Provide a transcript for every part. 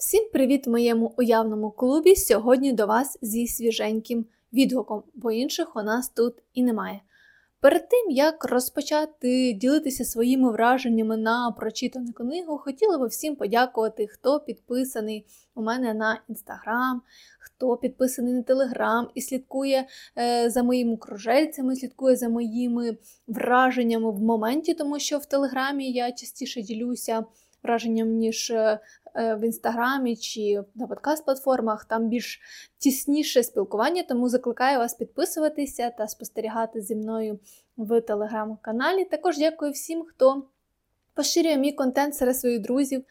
Всім привіт моєму уявному клубі. Сьогодні до вас зі свіженьким відгуком, бо інших у нас тут і немає. Перед тим як розпочати ділитися своїми враженнями на прочитану книгу, хотіла би всім подякувати, хто підписаний у мене на інстаграм, хто підписаний на телеграм і слідкує е, за моїми кружельцями, слідкує за моїми враженнями в моменті, тому що в телеграмі я частіше ділюся враженням, ніж е, в інстаграмі чи на подкаст-платформах. Там більш тісніше спілкування, тому закликаю вас підписуватися та спостерігати зі мною в телеграм-каналі. Також дякую всім, хто поширює мій контент серед своїх друзів.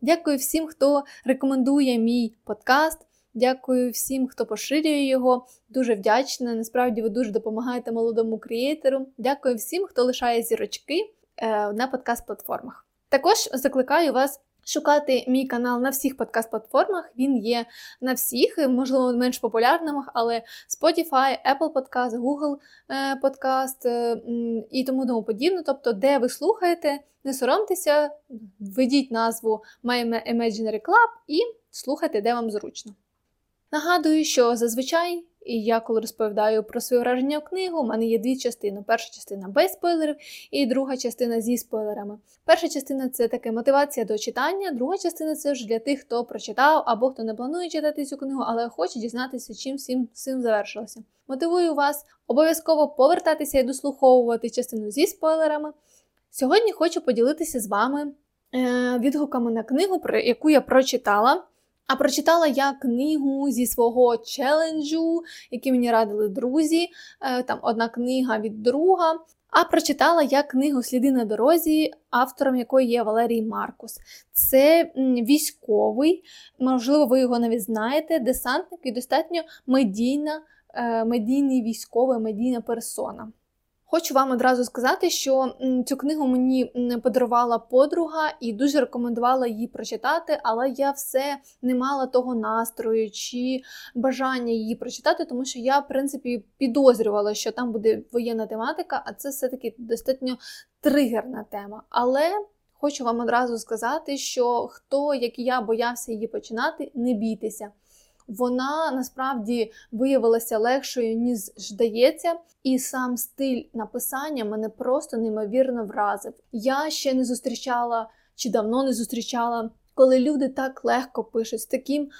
Дякую всім, хто рекомендує мій подкаст. Дякую всім, хто поширює його. Дуже вдячна. Насправді ви дуже допомагаєте молодому креатору. Дякую всім, хто лишає зірочки е, на подкаст-платформах. Також закликаю вас. Шукати мій канал на всіх подкаст-платформах. Він є на всіх, можливо, менш популярними, але Spotify, Apple Podcast, Google е, Podcast е, і тому тому подібне. Тобто, де ви слухаєте, не соромтеся, введіть назву My Imaginary Club і слухайте, де вам зручно. Нагадую, що зазвичай і я, коли розповідаю про своє враження в книгу, у мене є дві частини. Перша частина без спойлерів, і друга частина зі спойлерами. Перша частина це таке мотивація до читання, друга частина це вже для тих, хто прочитав або хто не планує читати цю книгу, але хоче дізнатися, чим всім цим завершилося. Мотивую вас обов'язково повертатися і дослуховувати частину зі спойлерами. Сьогодні хочу поділитися з вами е, відгуками на книгу, про яку я прочитала. А прочитала я книгу зі свого челенджу, який мені радили друзі. Е, там одна книга від друга. А прочитала я книгу Сліди на дорозі, автором якої є Валерій Маркус. Це військовий, можливо, ви його навіть знаєте, десантник і достатньо медійна, е, медійний військовий, медійна персона. Хочу вам одразу сказати, що цю книгу мені подарувала подруга і дуже рекомендувала її прочитати, але я все не мала того настрою чи бажання її прочитати, тому що я, в принципі, підозрювала, що там буде воєнна тематика, а це все-таки достатньо тригерна тема. Але хочу вам одразу сказати, що хто, як і я, боявся її починати, не бійтеся вона насправді виявилася легшою, ніж здається, і сам стиль написання мене просто неймовірно вразив. Я ще не зустрічала чи давно не зустрічала, коли люди так легко пишуть з таким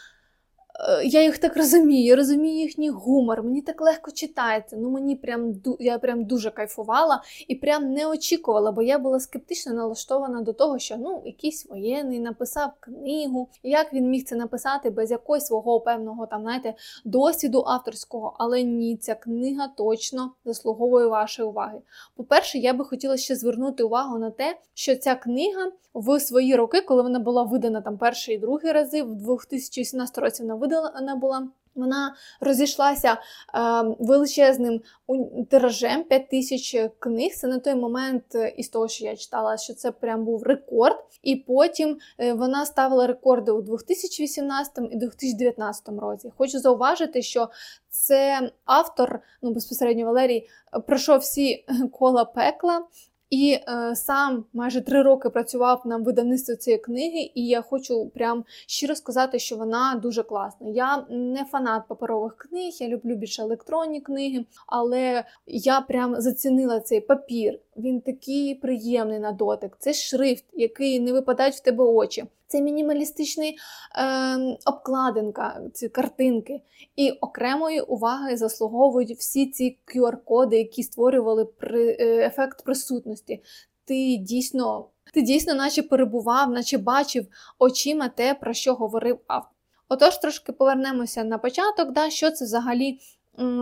я їх так розумію, я розумію їхній гумор, мені так легко читається. Ну мені прям я прям дуже кайфувала і прям не очікувала, бо я була скептично налаштована до того, що ну якийсь воєнний написав книгу, як він міг це написати без якогось свого певного там, знаєте, досвіду авторського. Але ні, ця книга точно заслуговує вашої уваги. По-перше, я би хотіла ще звернути увагу на те, що ця книга в свої роки, коли вона була видана там перший і другий рази, в 2018 році вона видана була. Вона розійшлася е, величезним тиражем 5 тисяч книг. Це на той момент, е, із того, що я читала, що це прям був рекорд. І потім е, вона ставила рекорди у 2018 і 2019 році. Хочу зауважити, що це автор, ну безпосередньо Валерій, пройшов всі кола пекла. І е, сам майже три роки працював на видавництві цієї книги, і я хочу прям щиро сказати, що вона дуже класна. Я не фанат паперових книг, я люблю більше електронні книги, але я прям зацінила цей папір. Він такий приємний на дотик. Це шрифт, який не випадають в тебе очі. Це мінімалістичний е, обкладинка, ці картинки. І окремої уваги заслуговують всі ці QR-коди, які створювали при, е, ефект присутності. Ти дійсно, ти дійсно, наче перебував, наче бачив очима те, про що говорив автор. Отож, трошки повернемося на початок, да, що це взагалі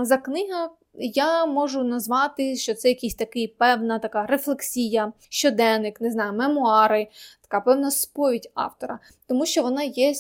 за книга. Я можу назвати, що це якийсь такий певна така рефлексія, щоденник, не знаю, мемуари, така певна сповідь автора, тому що вона є,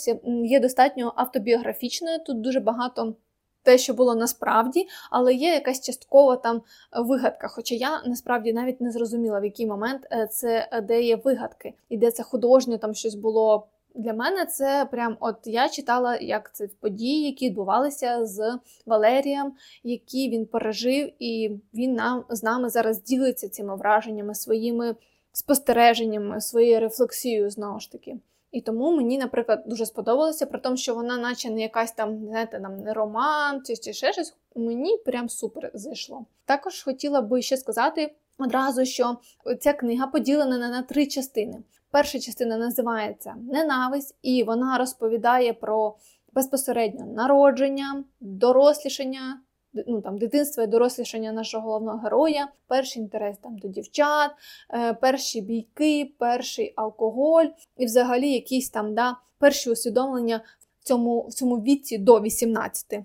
є достатньо автобіографічною. Тут дуже багато. Те, що було насправді, але є якась часткова там вигадка. Хоча я насправді навіть не зрозуміла, в який момент е, це е, де є вигадки, і де це художньо там щось було для мене це прям от я читала, як це події, які відбувалися з Валерієм, які він пережив, і він нам з нами зараз ділиться цими враженнями, своїми спостереженнями, своєю рефлексією знову ж таки. І тому мені, наприклад, дуже сподобалося, при тому, що вона, наче не якась там, знаєте, там не роман чи, чи ще щось, мені прям супер зайшло. Також хотіла би ще сказати одразу, що ця книга поділена на три частини. Перша частина називається Ненависть, і вона розповідає про безпосередньо народження, дорослішання, ну там дитинство і дорослішання нашого головного героя, перший інтерес там до дівчат, е, перші бійки, перший алкоголь, і взагалі якісь там да, перші усвідомлення в цьому, в цьому віці до 18.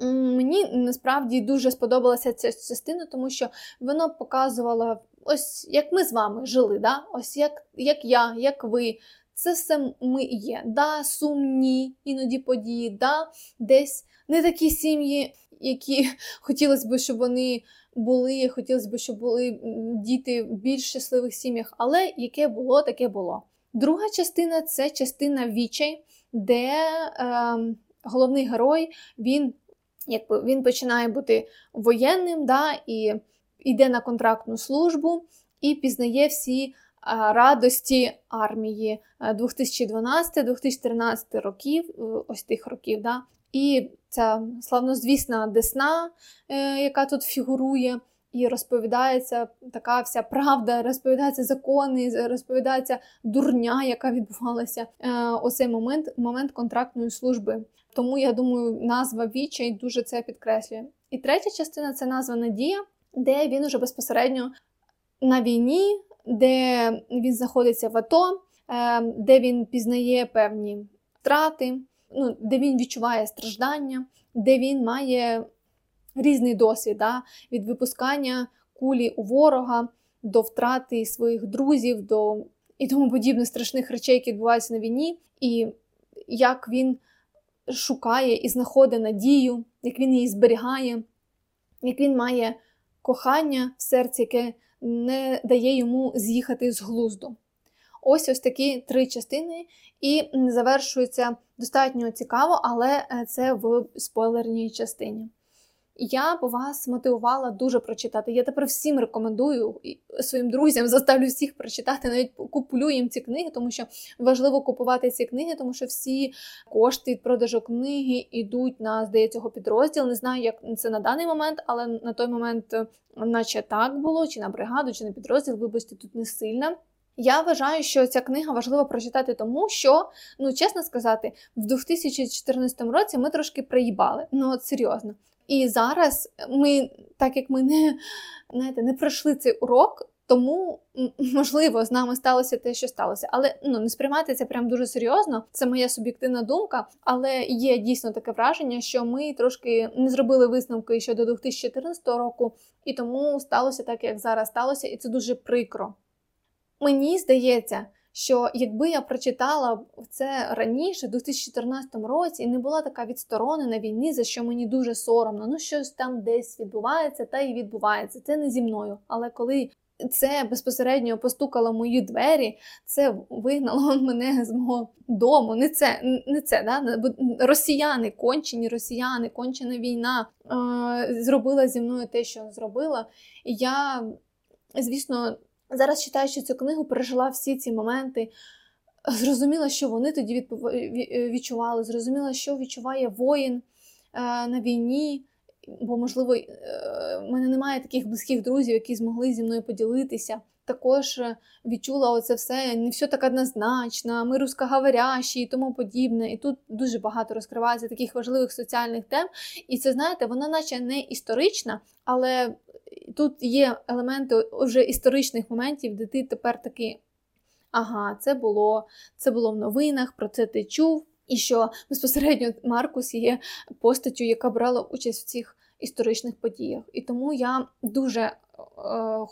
Мені насправді дуже сподобалася ця частина, тому що воно показувало ось як ми з вами жили, да? ось як як я, як ви. Це все ми є. Да, Сумні іноді події, да, десь не такі сім'ї, які хотілося б, щоб вони були, хотілося б, щоб були діти в більш щасливих сім'ях, але яке було, таке було. Друга частина це частина вічай, де е, головний герой він якби, він починає бути воєнним да, і йде на контрактну службу і пізнає всі радості армії 2012-2013 е, років, е, ось тих років. Да? І ця славнозвісна Десна, е, яка тут фігурує, і розповідається така вся правда, розповідаються закони, розповідається дурня, яка відбувалася у цей момент, момент контрактної служби. Тому я думаю, назва Вічай дуже це підкреслює. І третя частина це назва Надія, де він уже безпосередньо на війні, де він знаходиться в АТО, е, де він пізнає певні втрати, ну, де він відчуває страждання, де він має різний досвід да, від випускання кулі у ворога до втрати своїх друзів, до і тому подібних страшних речей, які відбуваються на війні, і як він шукає і знаходить надію, як він її зберігає, як він має кохання в серці, яке не дає йому з'їхати з глузду. Ось ось такі три частини, і завершується достатньо цікаво, але е, це в спойлерній частині. Я б вас мотивувала дуже прочитати. Я тепер всім рекомендую своїм друзям заставлю всіх прочитати, навіть куплю їм ці книги, тому що важливо купувати ці книги, тому що всі кошти від продажу книги йдуть на здається, підрозділ. Не знаю, як це на даний момент, але на той момент, е, наче так було, чи на бригаду, чи на підрозділ, вибачте, тут не сильно. Я вважаю, що ця книга важливо прочитати, тому що, ну чесно сказати, в 2014 році ми трошки приїбали. Ну от серйозно. І зараз ми, так як ми не знаєте, не пройшли цей урок, тому можливо з нами сталося те, що сталося. Але ну не сприймати це прям дуже серйозно. Це моя суб'єктивна думка. Але є дійсно таке враження, що ми трошки не зробили висновки щодо 2014 року, і тому сталося так, як зараз сталося, і це дуже прикро. Мені здається що якби я прочитала це раніше, у 2014 році, і не була така відсторонена війни, за що мені дуже соромно, ну щось там десь відбувається, та і відбувається. Це не зі мною. Але коли це безпосередньо постукало мої двері, це вигнало мене з мого дому. Не це, не це, да? росіяни, кончені росіяни, кончена війна е, зробила зі мною те, що зробила. І я, звісно. Зараз читаючи цю книгу, пережила всі ці моменти. Зрозуміла, що вони тоді відчували, зрозуміла, що відчуває воїн е, на війні, бо, можливо, е, в мене немає таких близьких друзів, які змогли зі мною поділитися. Також е, відчула оце все, не все так однозначно, ми рускоговорящі і тому подібне. І тут дуже багато розкривається таких важливих соціальних тем. І це, знаєте, вона наче не історична, але тут є елементи вже історичних моментів, де ти тепер такий, ага, це було, це було в новинах, про це ти чув. І що безпосередньо Маркус є постаттю, яка брала участь в цих історичних подіях. І тому я дуже е,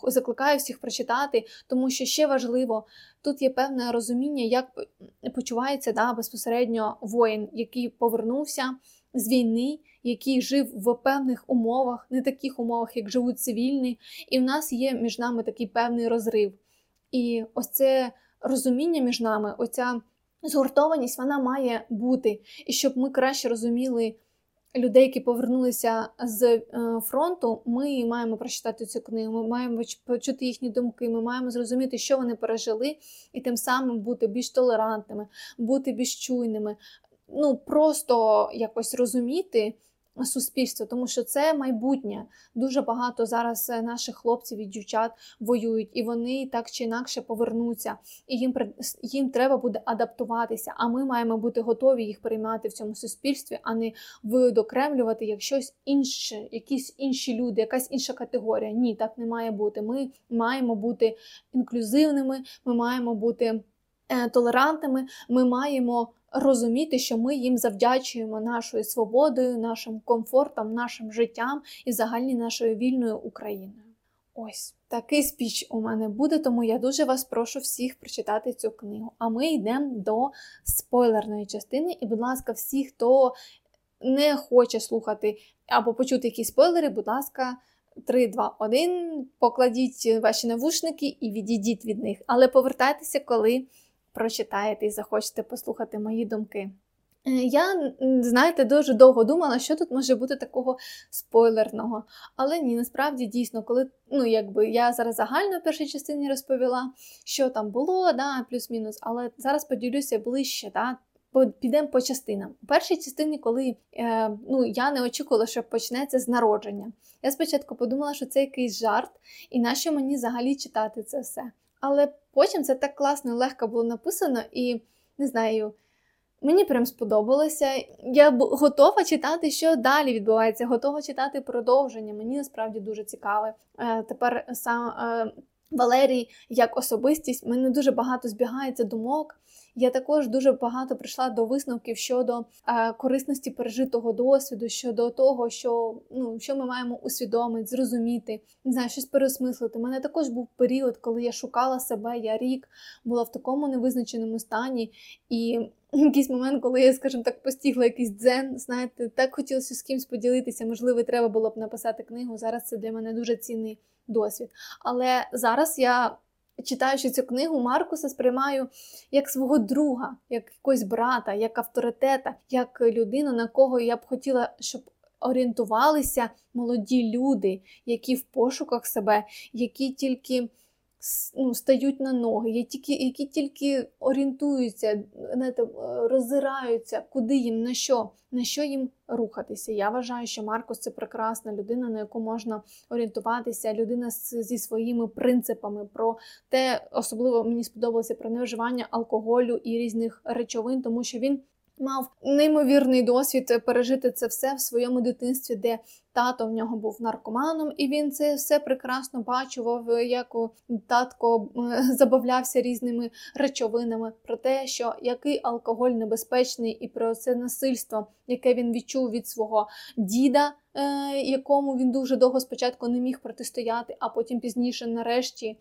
закликаю всіх прочитати, тому що ще важливо, тут є певне розуміння, як почувається да, безпосередньо воїн, який повернувся з війни, який жив в певних умовах, не таких умовах, як живуть цивільні, і в нас є між нами такий певний розрив. І ось це розуміння між нами, оця згуртованість, вона має бути. І щоб ми краще розуміли людей, які повернулися з е, фронту, ми маємо прочитати цю книгу, ми маємо почути їхні думки, ми маємо зрозуміти, що вони пережили, і тим самим бути більш толерантними, бути більш чуйними. Ну просто якось розуміти суспільство, тому що це майбутнє. Дуже багато зараз е, наших хлопців і дівчат воюють, і вони так чи інакше повернуться, і їм їм треба буде адаптуватися. А ми маємо бути готові їх приймати в цьому суспільстві, а не видокремлювати як щось інше, якісь інші люди, якась інша категорія. Ні, так не має бути. Ми маємо бути інклюзивними, ми маємо бути е, толерантними, ми маємо розуміти, що ми їм завдячуємо нашою свободою, нашим комфортом, нашим життям і взагалі нашою вільною Україною. Ось такий спіч у мене буде, тому я дуже вас прошу всіх прочитати цю книгу. А ми йдемо до спойлерної частини. І, будь ласка, всі, хто не хоче слухати або почути якісь спойлери, будь ласка. 3, 2, 1, покладіть ваші навушники і відійдіть від них. Але повертайтеся, коли прочитаєте і захочете послухати мої думки. Е, я, знаєте, дуже довго думала, що тут може бути такого спойлерного. Але ні, насправді дійсно, коли ну, якби я зараз загально в першій частині розповіла, що там було, да, плюс-мінус, але зараз поділюся ближче. Да, Підемо по частинам. У першій частині, коли е, ну, я не очікувала, що почнеться з народження. Я спочатку подумала, що це якийсь жарт, і нащо мені взагалі читати це все. Але потім це так класно легко було написано, і не знаю, мені прям сподобалося. Я готова читати, що далі відбувається, готова читати продовження. Мені насправді дуже цікаве. Е, тепер сам е, Валерій як особистість, мене дуже багато збігається думок. Я також дуже багато прийшла до висновків щодо е, корисності пережитого досвіду, щодо того, що ну що ми маємо усвідомити, зрозуміти, не знаю, щось переосмислити. У мене також був період, коли я шукала себе. Я рік була в такому невизначеному стані, і якийсь момент, коли я, скажімо так, постігла якийсь дзен, знаєте, так хотілося з кимось поділитися. Можливо, треба було б написати книгу. Зараз це для мене дуже цінний досвід. Але зараз я читаючи цю книгу, Маркуса сприймаю як свого друга, як якогось брата, як авторитета, як людину, на кого я б хотіла, щоб орієнтувалися молоді люди, які в пошуках себе, які тільки ну, стають на ноги, які які тільки орієнтуються, знаєте, роззираються, куди їм, на що, на що їм рухатися. Я вважаю, що Маркос це прекрасна людина, на яку можна орієнтуватися, людина зі своїми принципами. Про те, особливо мені сподобалося про невживання алкоголю і різних речовин, тому що він мав неймовірний досвід пережити це все в своєму дитинстві, де тато в нього був наркоманом, і він це все прекрасно бачував, як татко забавлявся різними речовинами про те, що який алкоголь небезпечний, і про це насильство, яке він відчув від свого діда. Е, якому він дуже довго спочатку не міг протистояти, а потім пізніше, нарешті,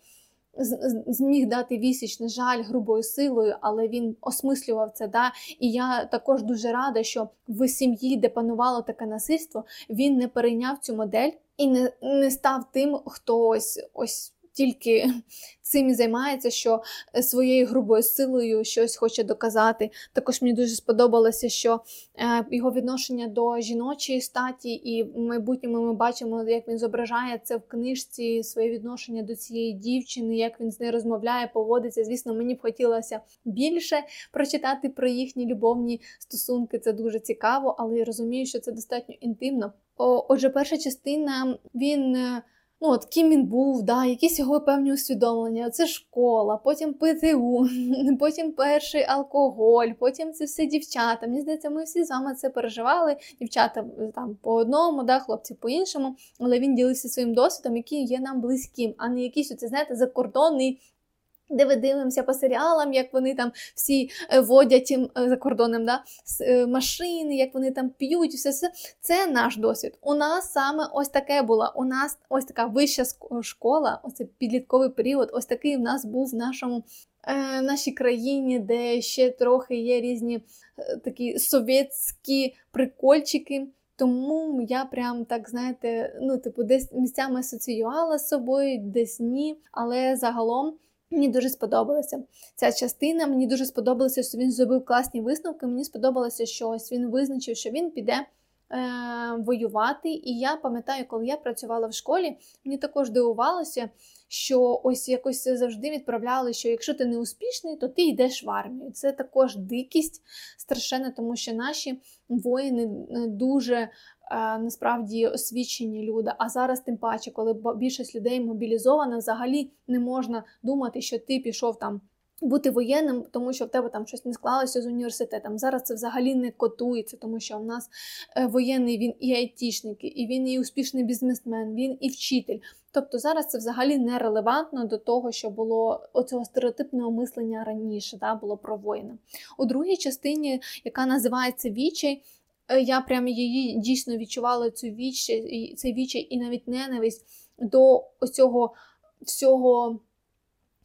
зміг дати вісіч, на жаль, грубою силою, але він осмислював це. Да? І я також дуже рада, що в сім'ї, де панувало таке насильство, він не перейняв цю модель і не не став тим, хто ось ось тільки цим і займається, що е, своєю грубою силою щось хоче доказати. Також мені дуже сподобалося, що е, його відношення до жіночої статі, і в майбутньому ми бачимо, як він зображає це в книжці, своє відношення до цієї дівчини, як він з нею розмовляє, поводиться. Звісно, мені б хотілося більше прочитати про їхні любовні стосунки. Це дуже цікаво, але я розумію, що це достатньо інтимно. Отже, перша частина він. Е, ну от ким він був, да, якісь його певні усвідомлення, це школа, потім ПТУ, потім перший алкоголь, потім це все дівчата. Мені здається, ми всі з вами це переживали. Дівчата там по одному, да, хлопці по іншому, але він ділився своїм досвідом, який є нам близьким, а не якийсь оце, знаєте, закордонний де ми дивимося по серіалам, як вони там всі е, водять е, за кордоном да, е, машини, як вони там п'ють, все, все це наш досвід. У нас саме ось таке було. У нас ось така вища школа, ось підлітковий період, ось такий в нас був в нашому. Нашій країні, де ще трохи є різні такі совєтські прикольчики. Тому я прям так, знаєте, ну, типу, десь місцями асоціювала з собою, десь ні. Але загалом Мені дуже сподобалася ця частина. Мені дуже сподобалося, що він зробив класні висновки. Мені сподобалося, що ось він визначив, що він піде воювати. І я пам'ятаю, коли я працювала в школі, мені також дивувалося, що ось якось завжди відправляли, що якщо ти не успішний, то ти йдеш в армію. Це також дикість страшенна, тому що наші воїни дуже насправді освічені люди. А зараз, тим паче, коли більшість людей мобілізована, взагалі не можна думати, що ти пішов там. Бути воєнним, тому що в тебе там щось не склалося з університетом. Зараз це взагалі не котується, тому що в нас е, воєнний він і айтішник, і він і успішний бізнесмен, він і вчитель. Тобто зараз це взагалі не релевантно до того, що було оцього стереотипного мислення раніше, да, було про воїна. У другій частині, яка називається Вічай, Е, я прям її дійсно відчувала цю віч, цей вічай і навіть ненависть до цього всього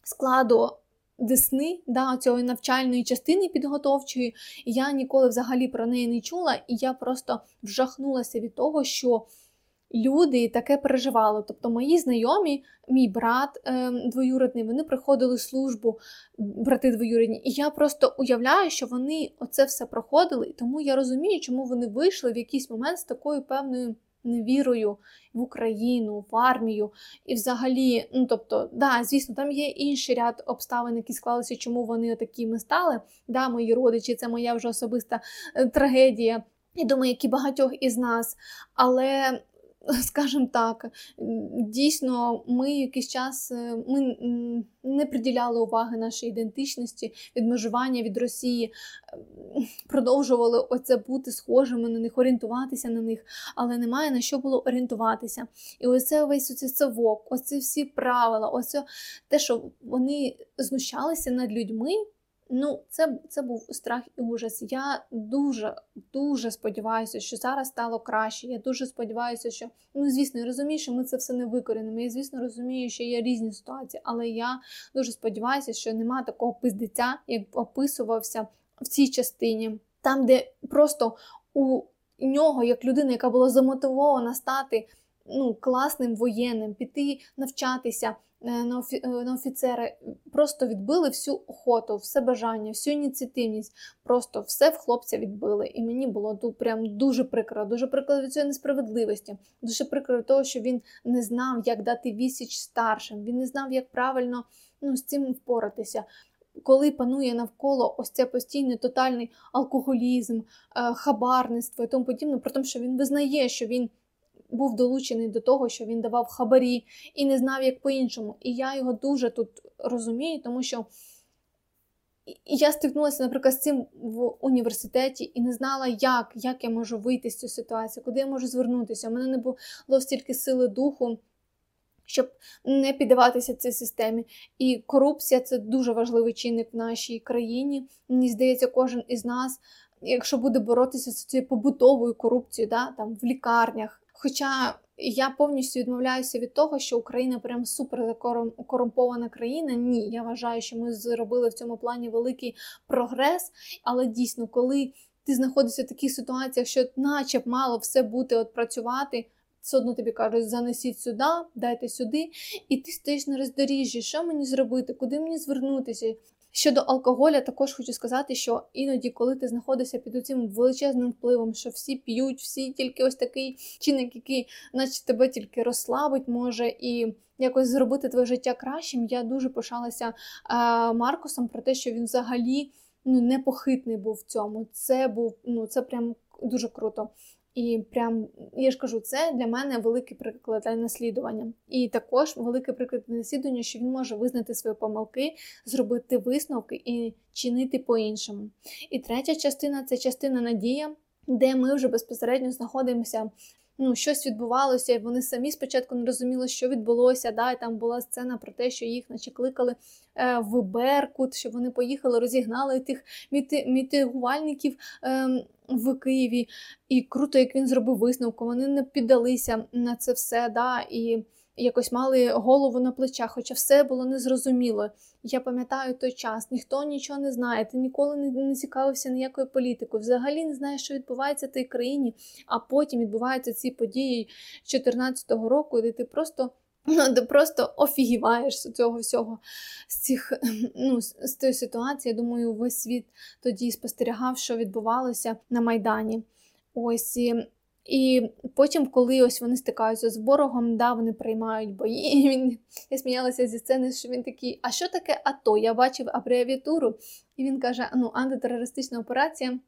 складу десни, да, цієї навчальної частини підготовчої. Я ніколи взагалі про неї не чула, і я просто вжахнулася від того, що люди таке переживали. Тобто мої знайомі, мій брат е, двоюродний, вони приходили в службу, брати двоюрідні, і я просто уявляю, що вони оце все проходили, і тому я розумію, чому вони вийшли в якийсь момент з такою певною. Невірою в Україну, в армію і взагалі, ну тобто, да, звісно, там є інший ряд обставин, які склалися, чому вони такими стали. Да, Мої родичі, це моя вже особиста е, трагедія. Я думаю, як і багатьох із нас. Але скажімо так, дійсно, ми якийсь час е, ми не приділяли уваги нашій ідентичності, відмежування від Росії, продовжували оце бути схожими на них, орієнтуватися на них, але немає на що було орієнтуватися. І оце весь оцей совок, оці всі правила, оце те, що вони знущалися над людьми. Ну, це це був страх і ужас. Я дуже дуже сподіваюся, що зараз стало краще. Я дуже сподіваюся, що ну звісно, я розумію, що ми це все не викорінимо. Я звісно розумію, що є різні ситуації, але я дуже сподіваюся, що нема такого пиздеця, як описувався в цій частині, там, де просто у нього, як людина, яка була замотивована стати ну, класним воєнним, піти навчатися. Е. Е, на офіцери просто відбили всю охоту, все бажання, всю ініціативність. Просто все в хлопця відбили. І мені було тут прям дуже прикро, дуже прикро від цієї несправедливості, дуже прикро від того, що він не знав, як дати вісіч старшим. Він не знав, як правильно ну, з цим впоратися. Коли панує навколо ось це постійний тотальний алкоголізм, е, хабарництво і тому подібне, про те, що він визнає, що він був долучений до того, що він давав хабарі і не знав, як по-іншому. І я його дуже тут розумію, тому що я стикнулася, наприклад, з цим в університеті і не знала, як як я можу вийти з цієї ситуації, куди я можу звернутися. У мене не було стільки сили духу. Щоб не піддаватися цій системі. І корупція це дуже важливий чинник в нашій країні. Мені здається, кожен із нас, якщо буде боротися з цією побутовою корупцією, да, там в лікарнях, Хоча я повністю відмовляюся від того, що Україна прям супер корумпована країна. Ні, я вважаю, що ми зробили в цьому плані великий прогрес, але дійсно, коли ти знаходишся в таких ситуаціях, що наче б мало все бути от працювати. Все одно тобі кажуть, занесіть сюди, дайте сюди, і ти стоїш на роздоріжжі, що мені зробити, куди мені звернутися, Щодо алкоголя, також хочу сказати, що іноді, коли ти знаходишся під цим величезним впливом, що всі п'ють, всі тільки ось такий чинник, який, наче тебе тільки розслабить, може і якось зробити твоє життя кращим. Я дуже пишалася е, Маркусом про те, що він взагалі ну, непохитний був в цьому. Це був ну це прям дуже круто. І прям я ж кажу, це для мене великий приклад для наслідування. І також великий приклад для наслідування, що він може визнати свої помилки, зробити висновки і чинити по-іншому. І третя частина це частина надія, де ми вже безпосередньо знаходимося ну, щось відбувалося, і вони самі спочатку не розуміли, що відбулося. Да, і Там була сцена про те, що їх наче кликали е, в Беркут, що вони поїхали, розігнали тих міти, мітигувальників е, в Києві. І круто, як він зробив висновку. Вони не піддалися на це все. да, і якось мали голову на плечах, хоча все було незрозуміло. Я пам'ятаю той час, ніхто нічого не знає, ти ніколи не, цікавився ніякою політикою, взагалі не знаєш, що відбувається в тій країні, а потім відбуваються ці події 2014 року, де ти просто. Ну, ти просто офігіваєш з цього всього, з цих ну, з тієї ситуації. Я думаю, весь світ тоді спостерігав, що відбувалося на Майдані. Ось і І потім, коли ось вони стикаються з ворогом, да, вони приймають бої. І він я сміялася зі сцени, що він такий, а що таке АТО? Я бачив абревіатуру, і він каже: ну, антитерористична операція.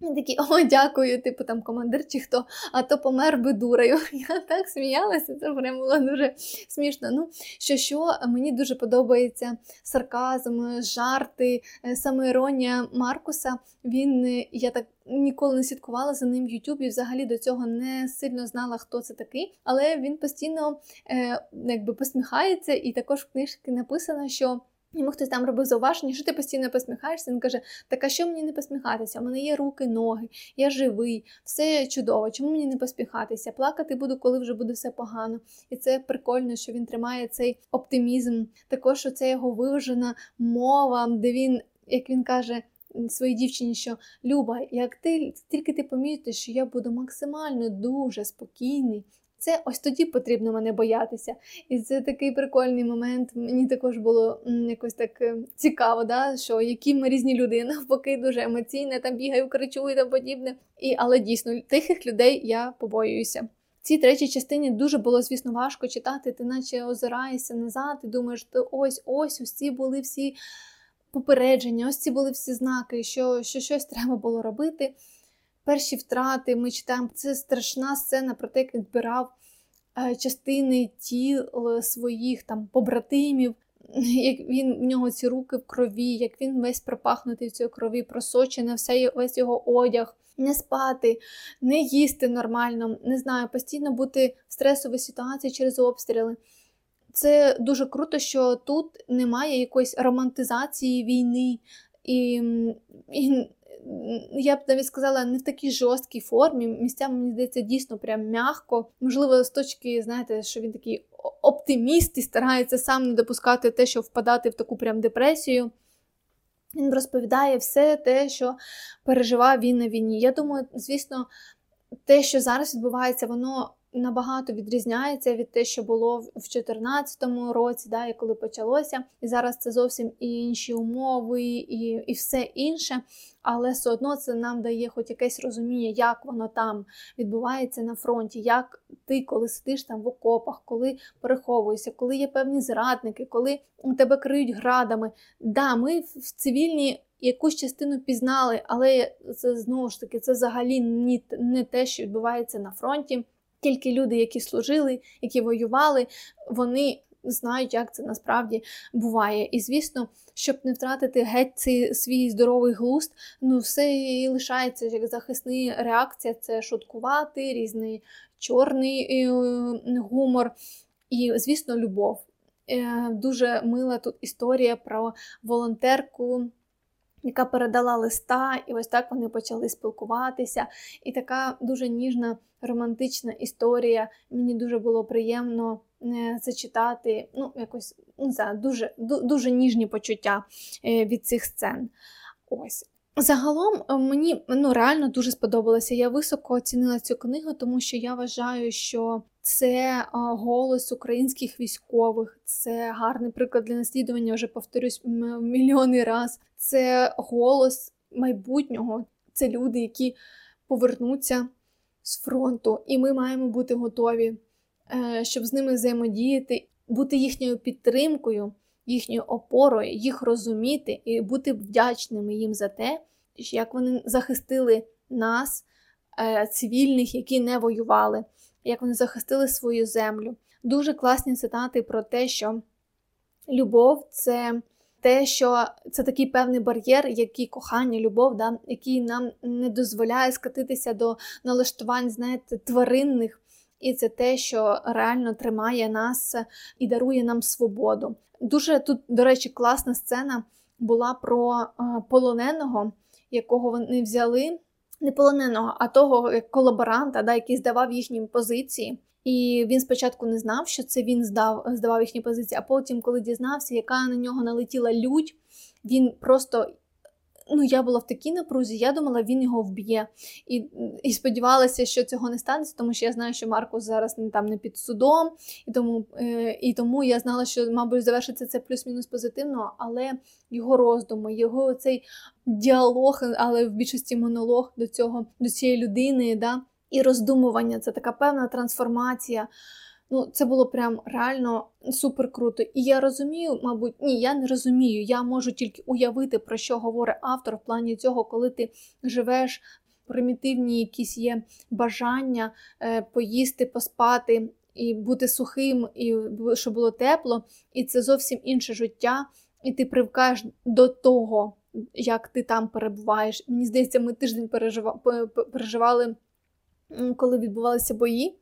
Він такий, о, дякую, типу там командир чи хто, а то помер би дурою. Я так сміялася, це прям було дуже смішно. Ну, що що, мені дуже подобається сарказм, жарти, е, самоіронія Маркуса. Він, е, я так ніколи не слідкувала за ним в Ютубі, взагалі до цього не сильно знала, хто це такий, але він постійно е, якби посміхається, і також в книжці написано, що. Йому хтось там робив зауваження, що ти постійно посміхаєшся. Він каже: Так а що мені не посміхатися? У мене є руки, ноги, я живий, все чудово. Чому мені не посміхатися? Плакати буду, коли вже буде все погано. І це прикольно, що він тримає цей оптимізм. Також це його виважена мова, де він, як він каже. Своїй дівчині, що Люба, як ти тільки ти помітиш, що я буду максимально дуже спокійний, це ось тоді потрібно мене боятися. І це такий прикольний момент. Мені також було якось так е, цікаво, да, що які ми різні люди, навпаки, дуже емоційне, там бігаю, кричу і там подібне. І, Але дійсно, тихих людей я побоююся. Цій третій частині дуже було, звісно, важко читати, ти наче озираєшся назад, і думаєш, що ось ось ось ці були всі попередження, ось ці були всі знаки, що, що щось треба було робити перші втрати. Ми читаємо це страшна сцена про те, як він збирав е, частини тіл своїх там побратимів. Як він в нього ці руки в крові, як він весь пропахнутий в цій крові, просочений, все, весь його одяг, не спати, не їсти нормально, не знаю, постійно бути в стресовій ситуації через обстріли. Це дуже круто, що тут немає якоїсь романтизації війни, і, і я б навіть сказала, не в такій жорсткій формі. Місцями, мені здається, дійсно прям м'ягко. Можливо, з точки, знаєте, що він такий оптиміст і старається сам не допускати те, що впадати в таку прям депресію. Він розповідає все те, що переживав він на війні. Я думаю, звісно, те, що зараз відбувається, воно набагато відрізняється від те, що було в 2014 році, да, і коли почалося. І зараз це зовсім і інші умови, і, і все інше. Але все одно це нам дає хоч якесь розуміння, як воно там відбувається на фронті, як ти, коли сидиш там в окопах, коли переховуєшся, коли є певні зрадники, коли тебе криють градами. Да, ми в цивільній якусь частину пізнали, але це знову ж таки це взагалі не те, що відбувається на фронті. Тільки люди, які служили, які воювали, вони знають, як це насправді буває. І звісно, щоб не втратити геть цей свій здоровий глузд, ну все і лишається як захисна реакція це шуткувати, різний чорний е, гумор і, звісно, любов. Е, дуже мила тут історія про волонтерку яка передала листа, і ось так вони почали спілкуватися. І така дуже ніжна романтична історія. Мені дуже було приємно це читати. Ну, якось не знаю, дуже, дуже ніжні почуття е, від цих сцен. Ось. Загалом е, мені ну, реально дуже сподобалося. Я високо оцінила цю книгу, тому що я вважаю, що це голос українських військових, це гарний приклад для наслідування. Вже повторюсь мільйони раз. Це голос майбутнього. Це люди, які повернуться з фронту, і ми маємо бути готові, е, щоб з ними взаємодіяти, бути їхньою підтримкою, їхньою опорою, їх розуміти і бути вдячними їм за те, як вони захистили нас, е, цивільних, які не воювали як вони захистили свою землю. Дуже класні цитати про те, що любов це те, що це такий певний бар'єр, який кохання, любов, да, який нам не дозволяє скатитися до налаштувань, знаєте, тваринних. І це те, що реально тримає нас і дарує нам свободу. Дуже тут, до речі, класна сцена була про е, полоненого, якого вони взяли не полоненого, а того як колаборанта, да, який здавав їхні позиції. І він спочатку не знав, що це він здав, здавав їхні позиції, а потім, коли дізнався, яка на нього налетіла лють, він просто ну, я була в такій напрузі, я думала, він його вб'є. І і сподівалася, що цього не станеться, тому що я знаю, що Маркус зараз не там не під судом, і тому е, і тому я знала, що, мабуть, завершиться це плюс-мінус позитивно, але його роздуми, його цей діалог, але в більшості монолог до цього, до цієї людини. да, і роздумування, це така певна трансформація. Ну, це було прям реально супер круто. І я розумію, мабуть, ні, я не розумію. Я можу тільки уявити, про що говорить автор в плані цього, коли ти живеш. Примітивні якісь є бажання е, поїсти, поспати і бути сухим, і щоб було тепло, і це зовсім інше життя, і ти привкаєш до того, як ти там перебуваєш. Мені здається, ми тиждень переживали, коли відбувалися бої.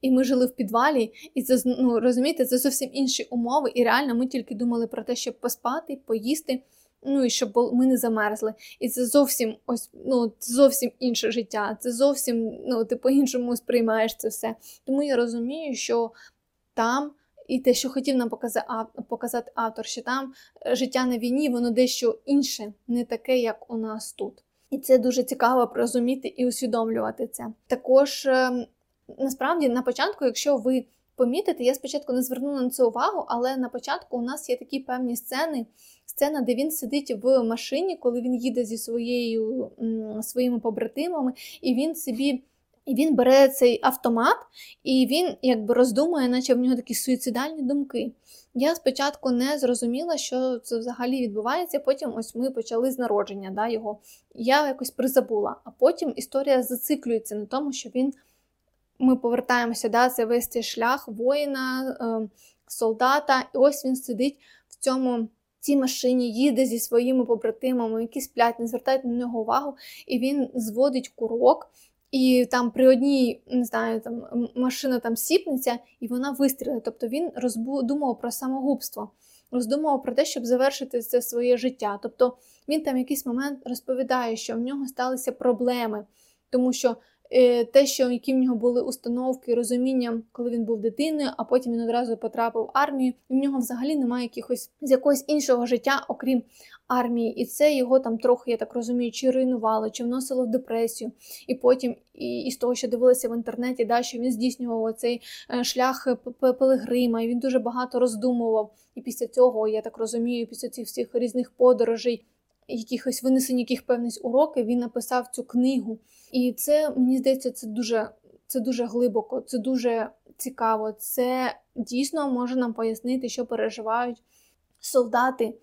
І ми жили в підвалі, і це ну, розумієте, це зовсім інші умови. І реально ми тільки думали про те, щоб поспати, поїсти, ну і щоб ми не замерзли. І це зовсім ось ну, це зовсім інше життя. Це зовсім ну, ти по-іншому сприймаєш це все. Тому я розумію, що там. І те, що хотів нам показати автор, що там е, життя на війні, воно дещо інше, не таке, як у нас тут. І це дуже цікаво розуміти і усвідомлювати це. Також ем, насправді на початку, якщо ви помітите, я спочатку не звернула на це увагу, але на початку у нас є такі певні сцени. Сцена, де він сидить в машині, коли він їде зі своєю, своїми побратимами, і він собі. І він бере цей автомат, і він якби роздумує, наче в нього такі суїцидальні думки. Я спочатку не зрозуміла, що це взагалі відбувається. Потім ось ми почали з народження да, його. Я якось призабула, а потім історія зациклюється на тому, що він ми повертаємося, да, це весь цей шлях воїна, е, солдата, і ось він сидить в цьому. Цій машині їде зі своїми побратимами, які сплять, не звертають на нього увагу, і він зводить курок, і там при одній, не знаю, там машина там сіпнеться, і вона вистрілить. Тобто він роздумував про самогубство, роздумував про те, щоб завершити це своє життя. Тобто він там якийсь момент розповідає, що в нього сталися проблеми, тому що те, що які в нього були установки, розуміння, коли він був дитиною, а потім він одразу потрапив в армію. І в нього взагалі немає якихось з якогось іншого життя, окрім армії. І це його там трохи, я так розумію, чи руйнувало, чи вносило в депресію. І потім, і, і з того, що дивилися в інтернеті, да, що він здійснював цей е, шлях Пелегрима, і він дуже багато роздумував. І після цього, я так розумію, після цих всіх різних подорожей якихось винесені яких певних уроки, він написав цю книгу. І це, мені здається, це дуже це дуже глибоко, це дуже цікаво. Це дійсно може нам пояснити, що переживають солдати.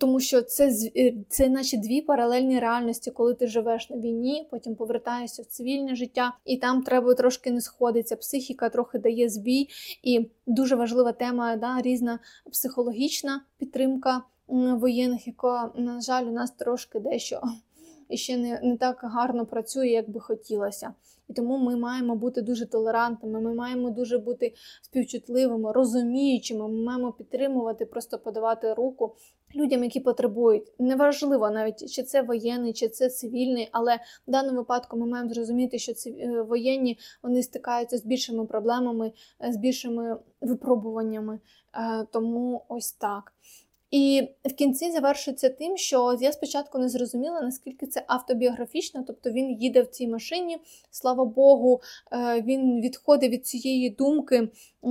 Тому що це е, це наче дві паралельні реальності, коли ти живеш на війні, потім повертаєшся в цивільне життя, і там треба трошки не сходиться. Психіка трохи дає збій, і дуже важлива тема да, різна психологічна підтримка воєнних, яка, на жаль, у нас трошки дещо ще не, не так гарно працює, як би хотілося. І тому ми маємо бути дуже толерантними, ми маємо дуже бути співчутливими, розуміючими, ми маємо підтримувати, просто подавати руку людям, які потребують. Неважливо навіть, чи це воєнний, чи це цивільний, але в даному випадку ми маємо зрозуміти, що е, воєнні вони стикаються з більшими проблемами, е, з більшими випробуваннями. Е, тому ось так. І в кінці завершується тим, що я спочатку не зрозуміла, наскільки це автобіографічно, тобто він їде в цій машині, слава Богу, е, він відходить від цієї думки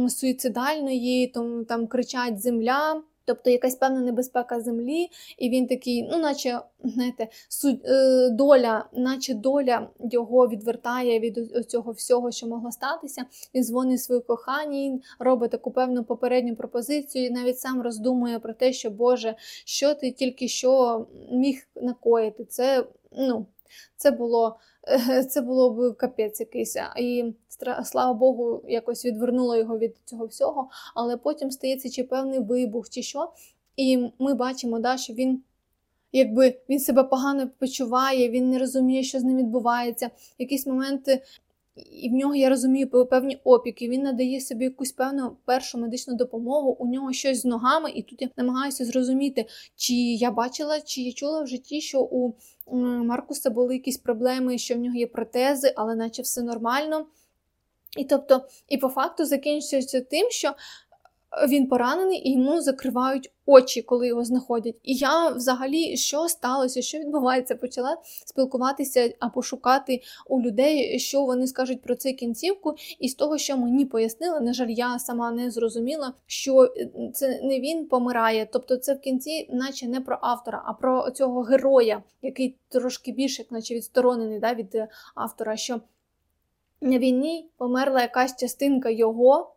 суїцидальної, там, там кричать земля. Тобто якась певна небезпека землі, і він такий, ну, наче знаєте, е, доля, наче доля його відвертає від цього всього, що могло статися. Він дзвонить своїй коханій, робить таку певну попередню пропозицію, і навіть сам роздумує про те, що Боже, що ти тільки що міг накоїти. Це, ну, це було. Це було б капець якийсь. І слава Богу, якось відвернуло його від цього всього. Але потім стається чи певний вибух, чи що. І ми бачимо, да, що він. Якби він себе погано почуває, він не розуміє, що з ним відбувається. Якісь моменти і в нього, я розумію, певні опіки. Він надає собі якусь певну першу медичну допомогу. У нього щось з ногами, і тут я намагаюся зрозуміти, чи я бачила, чи я чула в житті, що у Маркуса були якісь проблеми, що в нього є протези, але наче все нормально. І тобто, і по факту закінчується тим, що він поранений і йому закривають очі, коли його знаходять. І я взагалі, що сталося, що відбувається, почала спілкуватися або шукати у людей, що вони скажуть про цю кінцівку. І з того, що мені пояснили, на жаль, я сама не зрозуміла, що е, це не він помирає. Тобто, це в кінці, наче не про автора, а про цього героя, який трошки більше, наче відсторонений да, від автора. що на війні померла якась частинка його,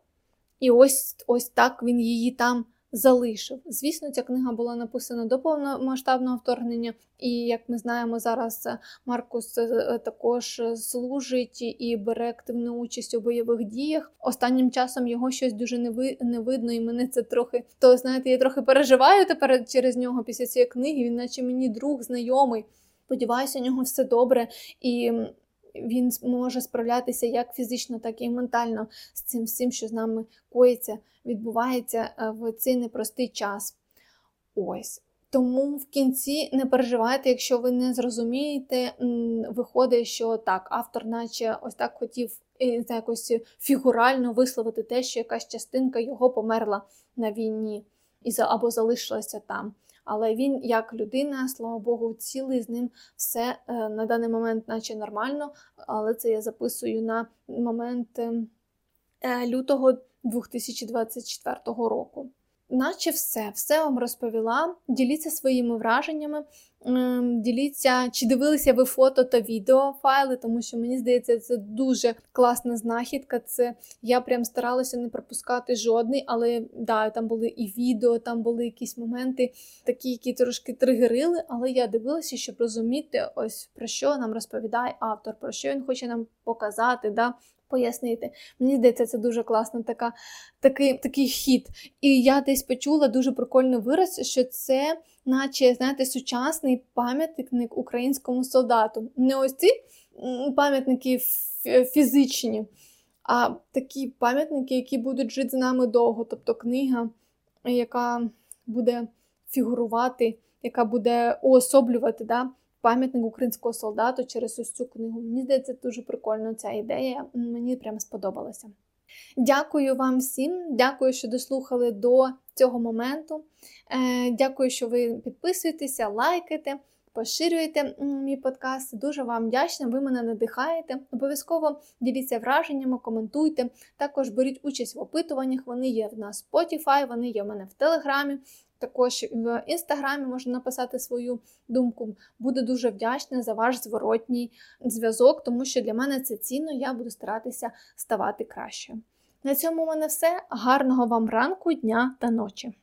і ось ось так він її там залишив. Звісно, ця книга була написана до повномасштабного вторгнення, і як ми знаємо, зараз е, Маркус е, також служить і бере активну участь у бойових діях. Останнім часом його щось дуже не, ви, не видно, і мене це трохи то знаєте, я трохи переживаю тепер через нього після цієї книги. Він, наче мені друг, знайомий. Сподіваюся, у нього все добре і. Він може справлятися як фізично, так і ментально з цим всім, що з нами коїться, відбувається е, в цей непростий час. Ось. Тому в кінці не переживайте, якщо ви не зрозумієте, виходить, що так, автор, наче ось так хотів якось фігурально висловити те, що якась частинка його померла на війні або залишилася там. Але він, як людина, слава Богу, цілий з ним все е, на даний момент, наче нормально. Але це я записую на момент е, лютого 2024 року. Наче все, все вам розповіла. Діліться своїми враженнями, ем, діліться, чи дивилися ви фото та відео файли, тому що мені здається, це дуже класна знахідка. Це я прям старалася не пропускати жодний, але да, там були і відео, там були якісь моменти, такі, які трошки тригерили. Але я дивилася, щоб розуміти, ось про що нам розповідає автор, про що він хоче нам показати. да, пояснити. Мені здається, це дуже класно така, такий такий хід. І я десь почула дуже прикольний вираз, що це, наче, знаєте, сучасний пам'ятник українському солдату. Не ось ці пам'ятники фізичні, а такі пам'ятники, які будуть жити з нами довго. Тобто книга, яка буде фігурувати, яка буде уособлювати. да, пам'ятник українського солдату через ось цю книгу. Мені здається, дуже прикольно ця ідея. Мені прям сподобалася. Дякую вам всім, дякую, що дослухали до цього моменту. Е, дякую, що ви підписуєтеся, лайкаєте, поширюєте мій подкаст. Дуже вам вдячна, ви мене надихаєте. Обов'язково діліться враженнями, коментуйте. Також беріть участь в опитуваннях. Вони є в нас Spotify, вони є в мене в Телеграмі. Також в інстаграмі можна написати свою думку. Буду дуже вдячна за ваш зворотній зв'язок, тому що для мене це цінно, я буду старатися ставати краще. На цьому в мене все. Гарного вам ранку, дня та ночі!